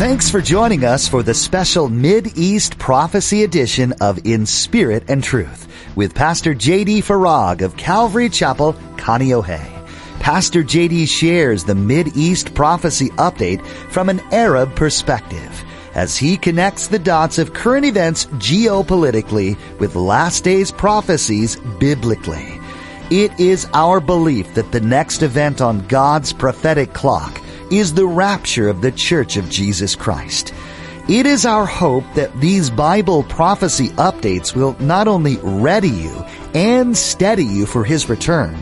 Thanks for joining us for the special Mid-East Prophecy edition of In Spirit and Truth with Pastor J.D. Farag of Calvary Chapel, Kaneohe. Pastor J.D. shares the Mid-East Prophecy update from an Arab perspective as he connects the dots of current events geopolitically with last days prophecies biblically. It is our belief that the next event on God's prophetic clock is the rapture of the Church of Jesus Christ. It is our hope that these Bible prophecy updates will not only ready you and steady you for His return,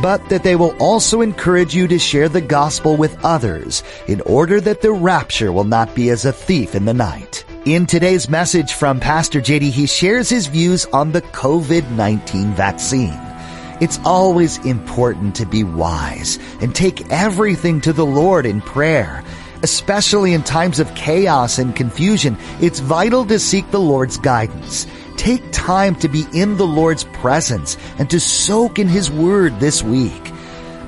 but that they will also encourage you to share the gospel with others in order that the rapture will not be as a thief in the night. In today's message from Pastor JD, he shares his views on the COVID-19 vaccine. It's always important to be wise and take everything to the Lord in prayer. Especially in times of chaos and confusion, it's vital to seek the Lord's guidance. Take time to be in the Lord's presence and to soak in His Word this week.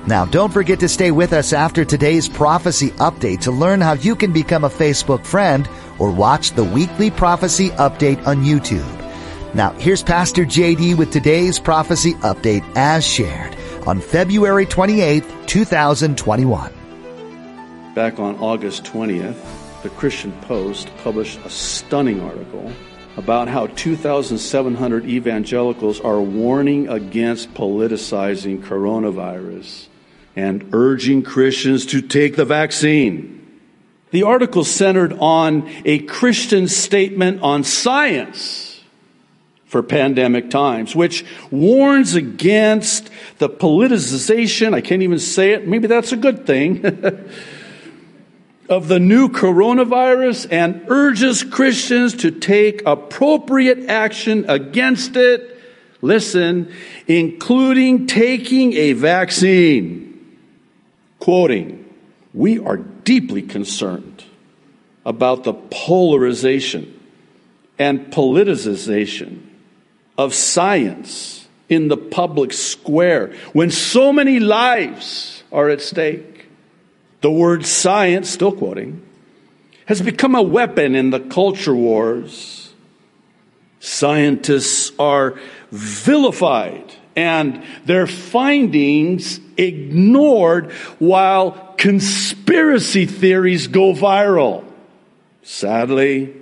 Now, don't forget to stay with us after today's prophecy update to learn how you can become a Facebook friend or watch the weekly prophecy update on YouTube. Now, here's Pastor JD with today's prophecy update as shared on February 28th, 2021. Back on August 20th, the Christian Post published a stunning article about how 2,700 evangelicals are warning against politicizing coronavirus and urging Christians to take the vaccine. The article centered on a Christian statement on science for pandemic times, which warns against the politicization, I can't even say it, maybe that's a good thing, of the new coronavirus and urges Christians to take appropriate action against it. Listen, including taking a vaccine. Quoting, we are deeply concerned about the polarization and politicization of science in the public square when so many lives are at stake. The word science, still quoting, has become a weapon in the culture wars. Scientists are vilified and their findings ignored while conspiracy theories go viral. Sadly,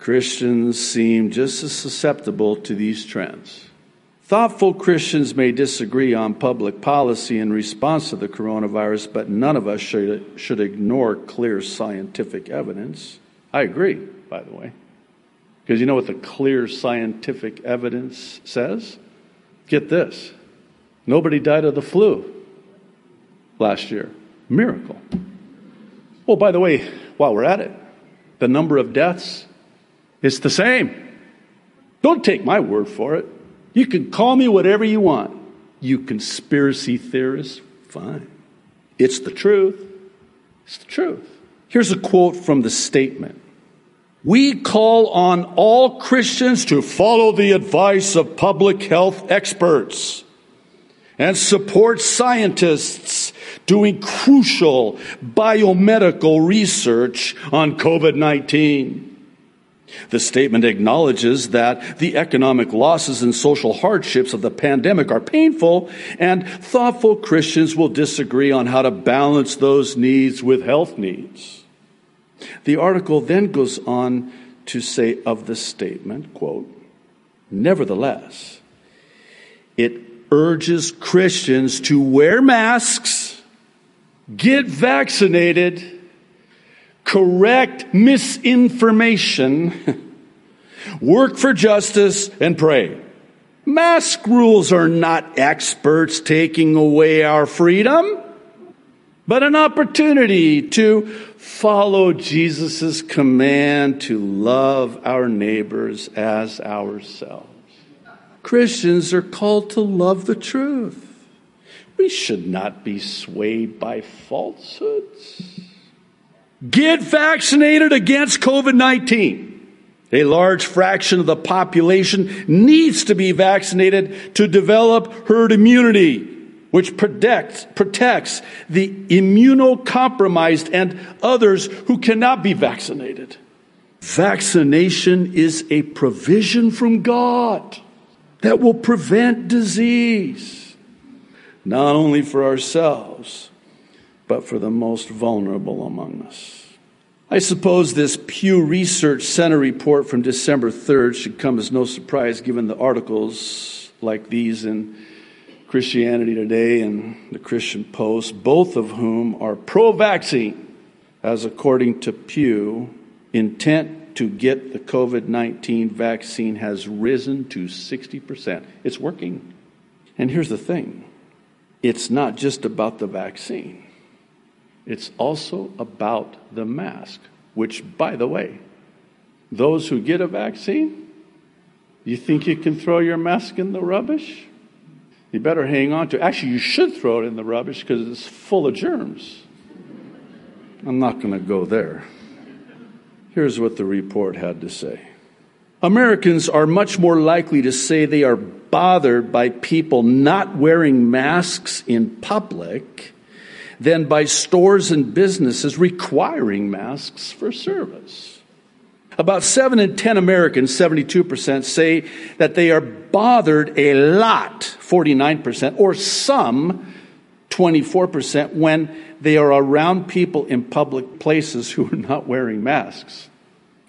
Christians seem just as susceptible to these trends. Thoughtful Christians may disagree on public policy in response to the coronavirus, but none of us should, should ignore clear scientific evidence. I agree, by the way. Because you know what the clear scientific evidence says? Get this nobody died of the flu last year. Miracle. Well, by the way, while we're at it, the number of deaths is the same. Don't take my word for it. You can call me whatever you want. You conspiracy theorists, fine. It's the truth. It's the truth. Here's a quote from the statement. We call on all Christians to follow the advice of public health experts and support scientists doing crucial biomedical research on COVID 19. The statement acknowledges that the economic losses and social hardships of the pandemic are painful, and thoughtful Christians will disagree on how to balance those needs with health needs. The article then goes on to say of the statement, quote, Nevertheless, it urges Christians to wear masks, get vaccinated, correct misinformation, work for justice, and pray. Mask rules are not experts taking away our freedom, but an opportunity to follow Jesus' command to love our neighbors as ourselves. Christians are called to love the truth. We should not be swayed by falsehoods. Get vaccinated against COVID 19. A large fraction of the population needs to be vaccinated to develop herd immunity. which protects, protects the immunocompromised and others who cannot be vaccinated. Vaccination is a provision from God that will prevent disease, not only for ourselves, but for the most vulnerable among us. I suppose this Pew Research Center report from December 3rd should come as no surprise given the articles like these in Christianity Today and the Christian Post, both of whom are pro vaccine, as according to Pew, intent to get the COVID 19 vaccine has risen to 60%. It's working. And here's the thing it's not just about the vaccine, it's also about the mask, which, by the way, those who get a vaccine, you think you can throw your mask in the rubbish? you better hang on to it. Actually, you should throw it in the rubbish because it's full of germs. I'm not going to go there. Here's what the report had to say Americans are much more likely to say they are bothered by people not wearing masks in public than by stores and businesses requiring masks for service. About 7 in 10 Americans, 72%, say that they are bothered a lot, 49%, or some, 24%, when they are around people in public places who are not wearing masks.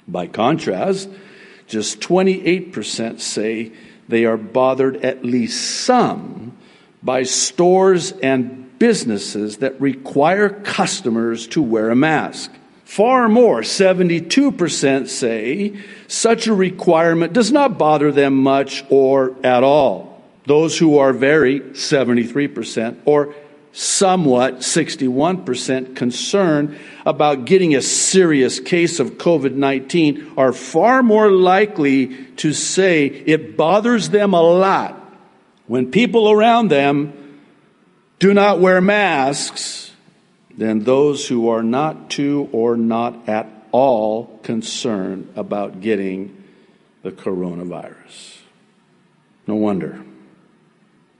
By contrast, just 28% say they are bothered at least some by stores and businesses that require customers to wear a mask. Far more, 72% say such a requirement does not bother them much or at all. Those who are very, 73%, or somewhat, 61%, concerned about getting a serious case of COVID 19 are far more likely to say it bothers them a lot when people around them do not wear masks than those who are not too or not at all concerned about getting the coronavirus. No wonder.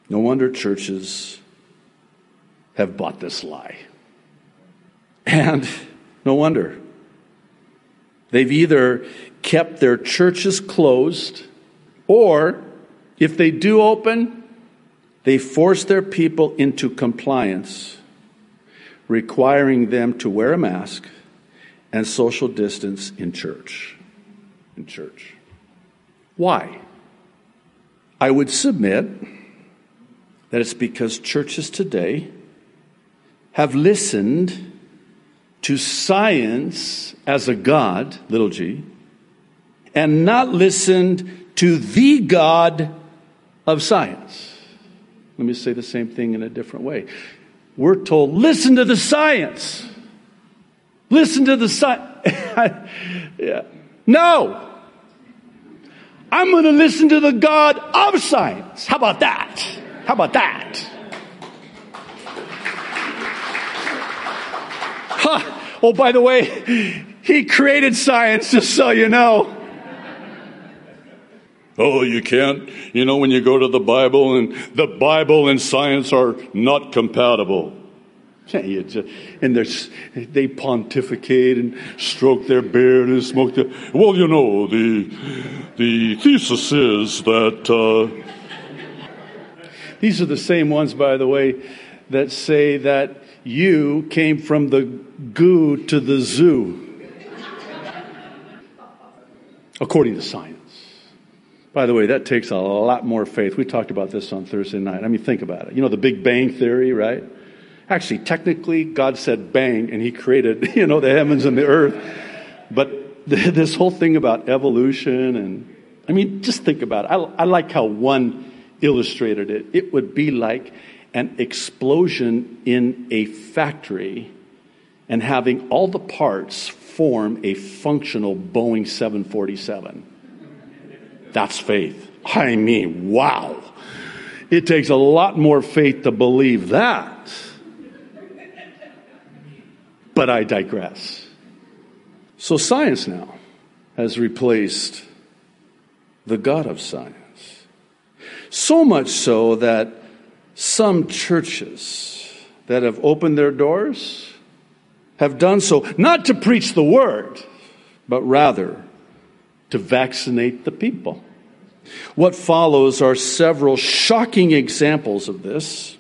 No wonder churches have bought this lie. And no wonder. They've either kept their churches closed, or if they do open, they force their people into compliance requiring them to wear a mask and social distance in church. In church. Why? I would submit that it's because churches today have listened to science as a God, little g, and not listened to the God of science. Let me say the same thing in a different way we're told, listen to the science. Listen to the science. yeah. No. I'm going to listen to the God of science. How about that? How about that? Huh. Oh, by the way, he created science, just so you know. Oh, you can't. You know, when you go to the Bible and the Bible and science are not compatible. And they pontificate and stroke their beard and smoke their. Well, you know, the, the thesis is that. Uh, These are the same ones, by the way, that say that you came from the goo to the zoo, according to science. By the way, that takes a lot more faith. We talked about this on Thursday night. I mean, think about it. You know, the Big Bang Theory, right? Actually, technically, God said bang, and He created, you know, the heavens and the earth. But this whole thing about evolution, and I mean, just think about it. I, I like how one illustrated it. It would be like an explosion in a factory and having all the parts form a functional Boeing 747. That's faith. I mean, wow. It takes a lot more faith to believe that. But I digress. So science now has replaced the God of science. So much so that Some churches that have opened their doors have done so not to preach the word, but rather to vaccinate the people. What follows are several shocking examples of this.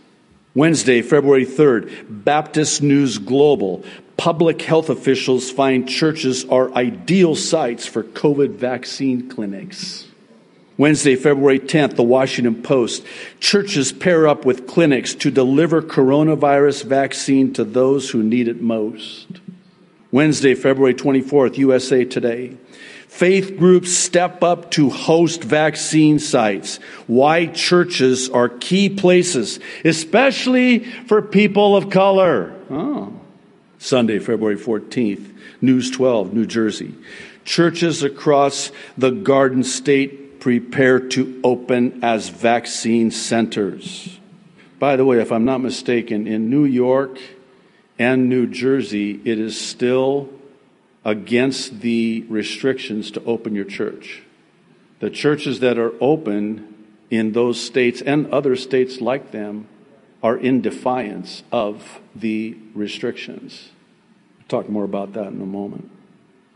Wednesday, February 3rd, Baptist News Global. Public health officials find churches are ideal sites for COVID vaccine clinics. Wednesday, February 10th, the Washington Post. Churches pair up with clinics to deliver coronavirus vaccine to those who need it most. Wednesday, February 24th, USA Today. Faith groups step up to host vaccine sites. Why churches are key places, especially for people of color. Oh. Sunday, February 14th, News 12, New Jersey. Churches across the Garden State prepare to open as vaccine centers. By the way, if I'm not mistaken, in New York and New Jersey, it is still against the restrictions to open your church. The churches that are open in those states and other states like them are in defiance of the restrictions. We'll talk more about that in a moment.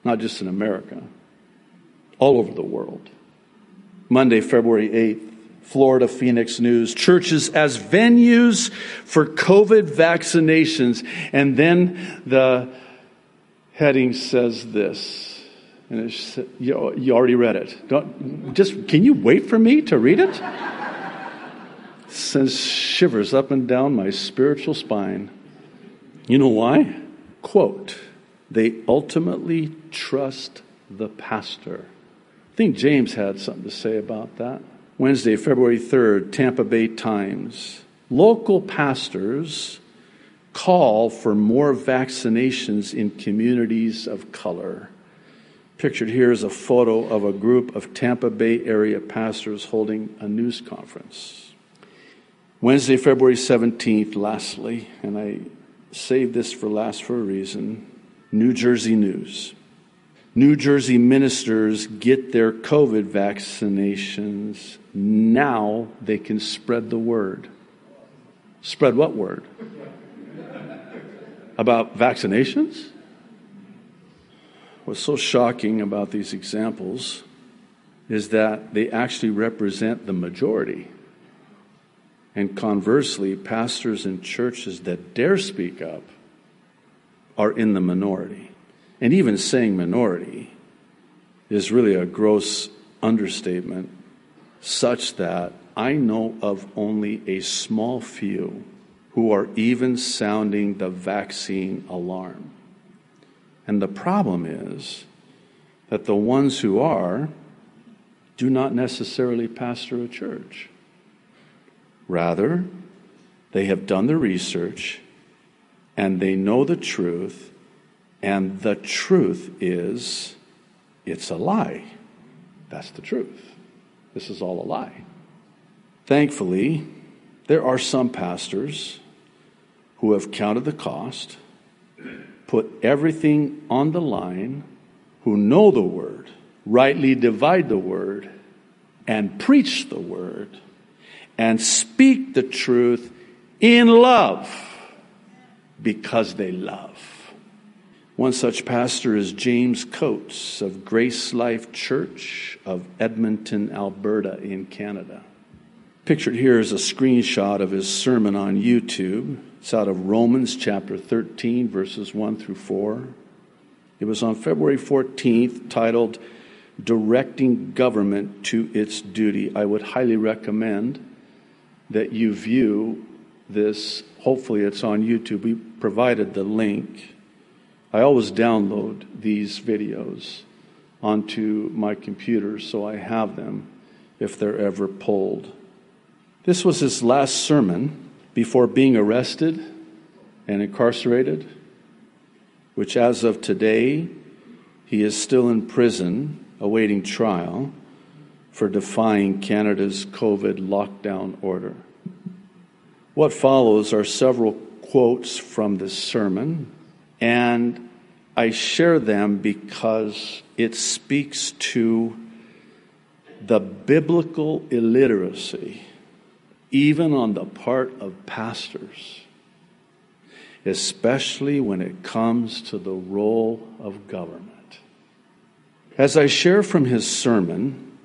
Not just in America, all over the world. Monday, February 8th, Florida Phoenix News, churches as venues for COVID vaccinations. And then the heading says this, and you, you already read it. Don't, just can you wait for me to read it? Sends shivers up and down my spiritual spine. You know why? Quote, they ultimately trust the pastor. I think James had something to say about that. Wednesday, February 3rd, Tampa Bay Times. Local pastors call for more vaccinations in communities of color. Pictured here is a photo of a group of Tampa Bay area pastors holding a news conference. Wednesday, February 17th, lastly, and I saved this for last for a reason New Jersey News. New Jersey ministers get their COVID vaccinations. Now they can spread the word. Spread what word? about vaccinations? What's so shocking about these examples is that they actually represent the majority. And conversely, pastors and churches that dare speak up are in the minority. And even saying minority is really a gross understatement, such that I know of only a small few who are even sounding the vaccine alarm. And the problem is that the ones who are do not necessarily pastor a church. Rather, they have done the research and they know the truth, and the truth is it's a lie. That's the truth. This is all a lie. Thankfully, there are some pastors who have counted the cost, put everything on the line, who know the word, rightly divide the word, and preach the word, and speak the truth in love because they love. One such pastor is James Coates of Grace Life Church of Edmonton, Alberta, in Canada. Pictured here is a screenshot of his sermon on YouTube. It's out of Romans chapter 13, verses 1 through 4. It was on February 14th, titled Directing Government to Its Duty. I would highly recommend that you view this. Hopefully, it's on YouTube. We provided the link. I always download these videos onto my computer so I have them if they're ever pulled. This was his last sermon before being arrested and incarcerated, which as of today, he is still in prison awaiting trial for defying Canada's COVID lockdown order. What follows are several quotes from this sermon, and I share them because it speaks to the biblical illiteracy even on the part of pastors, especially when it comes to the role of government. As I share from his sermon,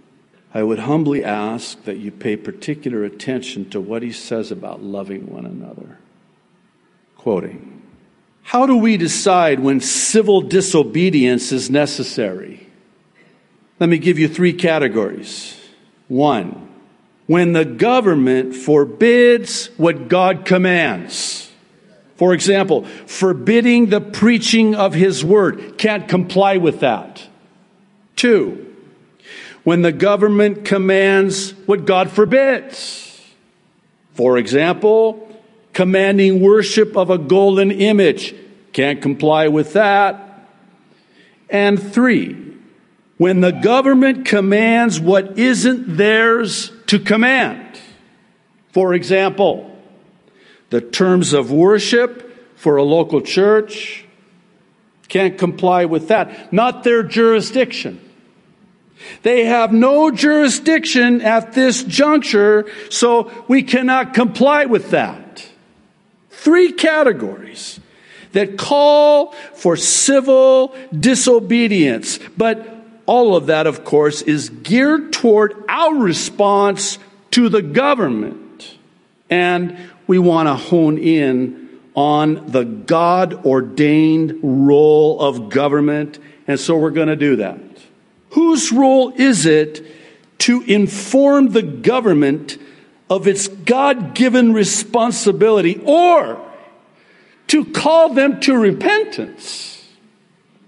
I would humbly ask that you pay particular attention to what he says about loving one another. Quoting, How do we decide when civil disobedience is necessary? Let me give you three categories. One, when the government forbids what God commands. For example, forbidding the preaching of his word. Can't comply with that. Two, when the government commands what God forbids. For example, commanding worship of a golden image. Can't comply with that. And three, when the government commands what isn't theirs to command. For example, the terms of worship for a local church can't comply with that. Not their jurisdiction. They have no jurisdiction at this juncture, so we cannot comply with that. Three categories that call for civil disobedience, but all of that, of course, is geared toward our response to the government. And we want to hone in on the God ordained role of government. And so we're going to do that. Whose role is it to inform the government of its God given responsibility or to call them to repentance?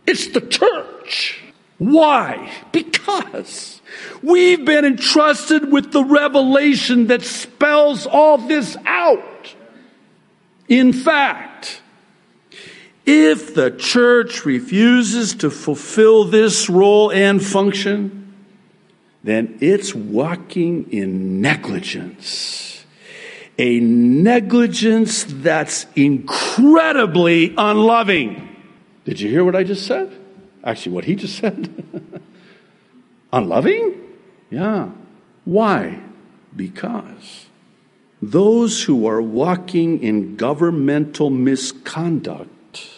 It's the church. Why? Because we've been entrusted with the revelation that spells all this out. In fact, if the church refuses to fulfill this role and function, then it's walking in negligence. A negligence that's incredibly unloving. Did you hear what I just said? Actually, what he just said. Unloving? Yeah. Why? Because those who are walking in governmental misconduct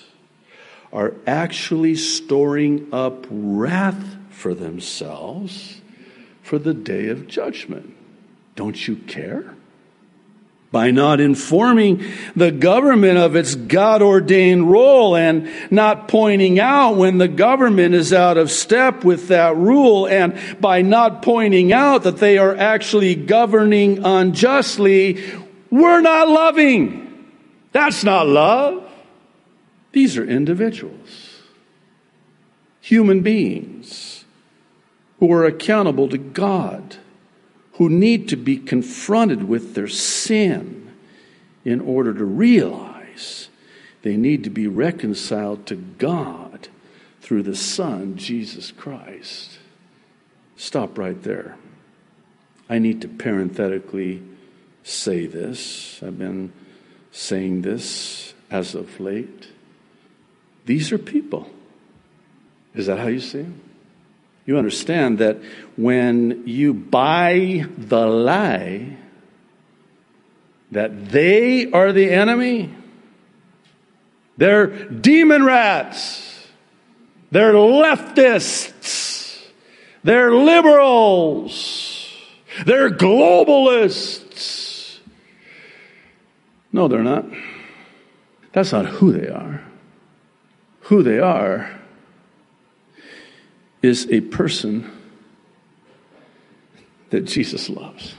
are actually storing up wrath for themselves for the day of judgment. Don't you care? by not informing the government of its God ordained role and not pointing out when the government is out of step with that rule and by not pointing out that they are actually governing unjustly, we're not loving. That's not love. These are individuals, human beings who are accountable to God who need to be confronted with their sin in order to realize they need to be reconciled to God through the Son, Jesus Christ. Stop right there. I need to parenthetically say this. I've been saying this as of late. These are people. Is that how you see them? You understand that when you buy the lie that they are the enemy, they're demon rats, they're leftists, they're liberals, they're globalists. No, they're not. That's not who they are. Who they are is a person that Jesus loves,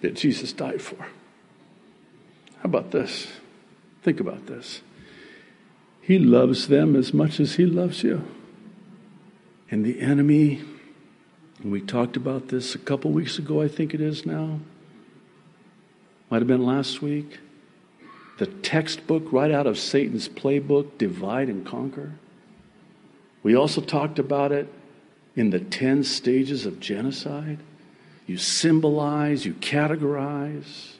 that Jesus died for. How about this? Think about this. He loves them as much as He loves you. And the enemy, and we talked about this a couple weeks ago, I think it is now, might have been last week. The textbook right out of Satan's playbook, Divide and Conquer. We also talked about it in the 10 stages of genocide. You symbolize, you categorize,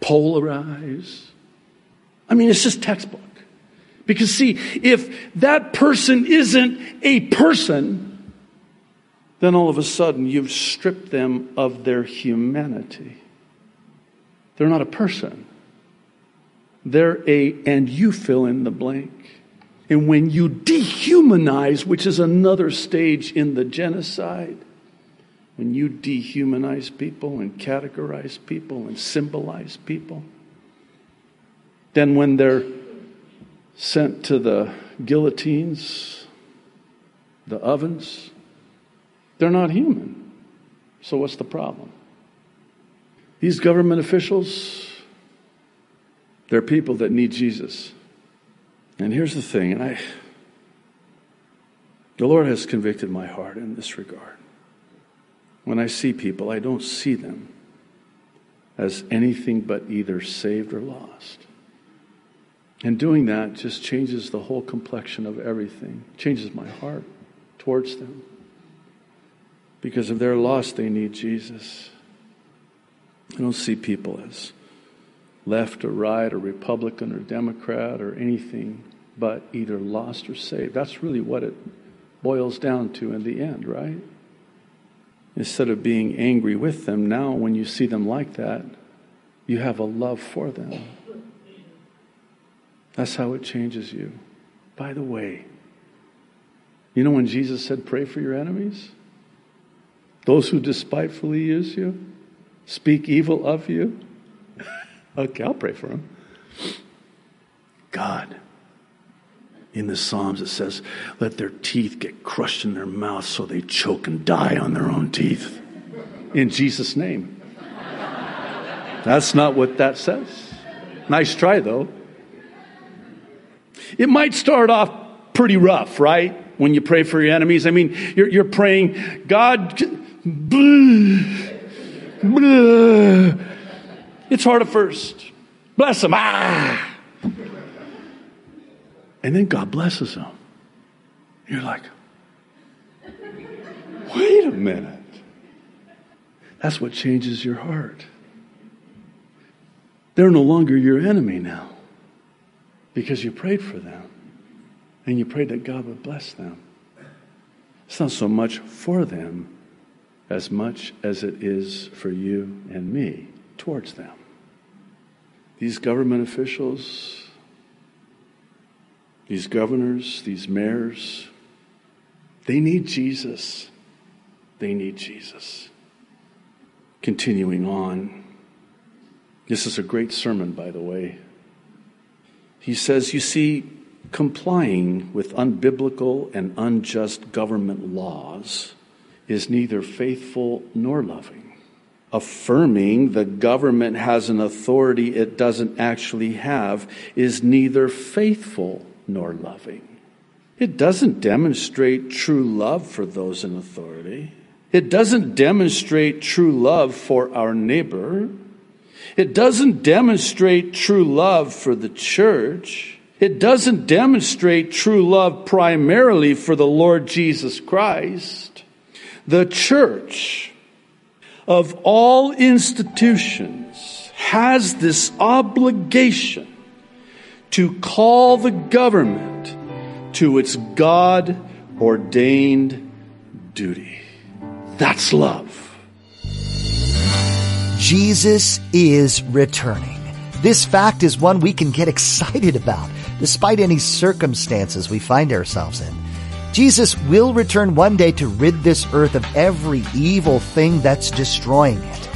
polarize. I mean, it's just textbook. Because, see, if that person isn't a person, then all of a sudden you've stripped them of their humanity. They're not a person. They're a, and you fill in the blank. And when you dehumanize, which is another stage in the genocide, when you dehumanize people and categorize people and symbolize people, then when they're sent to the guillotines, the ovens, they're not human. So what's the problem? These government officials, they're people that need Jesus. And here's the thing, and I the Lord has convicted my heart in this regard. When I see people, I don't see them as anything but either saved or lost. And doing that just changes the whole complexion of everything, changes my heart towards them. Because if they're lost, they need Jesus. I don't see people as left or right or Republican or Democrat or anything but either lost or saved. That's really what it boils down to in the end, right? Instead of being angry with them, now when you see them like that, you have a love for them. That's how it changes you. By the way, you know when Jesus said, Pray for your enemies? Those who despitefully use you, speak evil of you. Okay, I'll pray for him. God, in the Psalms, it says, let their teeth get crushed in their mouth so they choke and die on their own teeth. In Jesus' name. That's not what that says. Nice try, though. It might start off pretty rough, right? When you pray for your enemies. I mean, you're, you're praying, God, blah, blah. It's hard at first. Bless them. Ah. And then God blesses them. You're like, wait a minute. That's what changes your heart. They're no longer your enemy now because you prayed for them and you prayed that God would bless them. It's not so much for them as much as it is for you and me towards them. These government officials, these governors, these mayors, they need Jesus. They need Jesus. Continuing on. This is a great sermon, by the way. He says, You see, complying with unbiblical and unjust government laws is neither faithful nor loving. Affirming the government has an authority it doesn't actually have is neither faithful nor loving. It doesn't demonstrate true love for those in authority. It doesn't demonstrate true love for our neighbor. It doesn't demonstrate true love for the church. It doesn't demonstrate true love primarily for the Lord Jesus Christ. The church of all institutions has this obligation to call the government to its God ordained duty. That's love. Jesus is returning. This fact is one we can get excited about, despite any circumstances we find ourselves in. Jesus will return one day to rid this earth of every evil thing that's destroying it.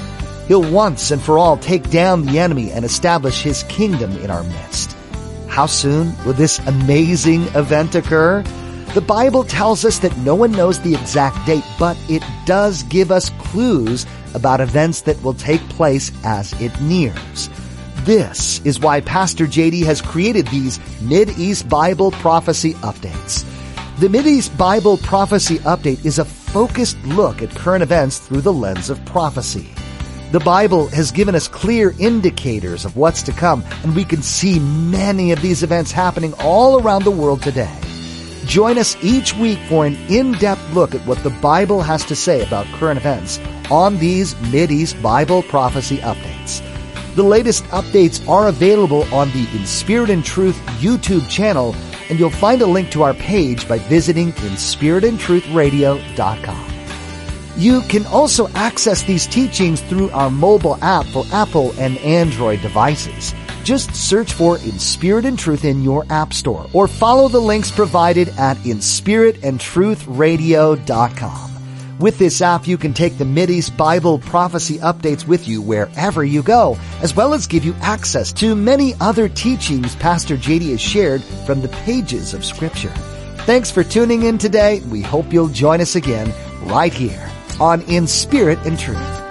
He'll once and for all take down the enemy and establish his kingdom in our midst. How soon will this amazing event occur? The Bible tells us that no one knows the exact date, but it does give us clues about events that will take place as it nears. This is why Pastor JD has created these Mid-East Bible Prophecy Updates. The Mid-East Bible Prophecy Update is a focused look at current events through the lens of prophecy. The Bible has given us clear indicators of what's to come, and we can see many of these events happening all around the world today. Join us each week for an in-depth look at what the Bible has to say about current events on these Mid-East Bible Prophecy Updates. The latest updates are available on the In Spirit and Truth YouTube channel, and you'll find a link to our page by visiting inspiritandtruthradio.com. You can also access these teachings through our mobile app for Apple and Android devices. Just search for In Spirit and Truth in your app store or follow the links provided at inspiritandtruthradio.com. With this app, you can take the Mideast Bible prophecy updates with you wherever you go, as well as give you access to many other teachings Pastor JD has shared from the pages of Scripture. Thanks for tuning in today. We hope you'll join us again right here on In Spirit and Truth.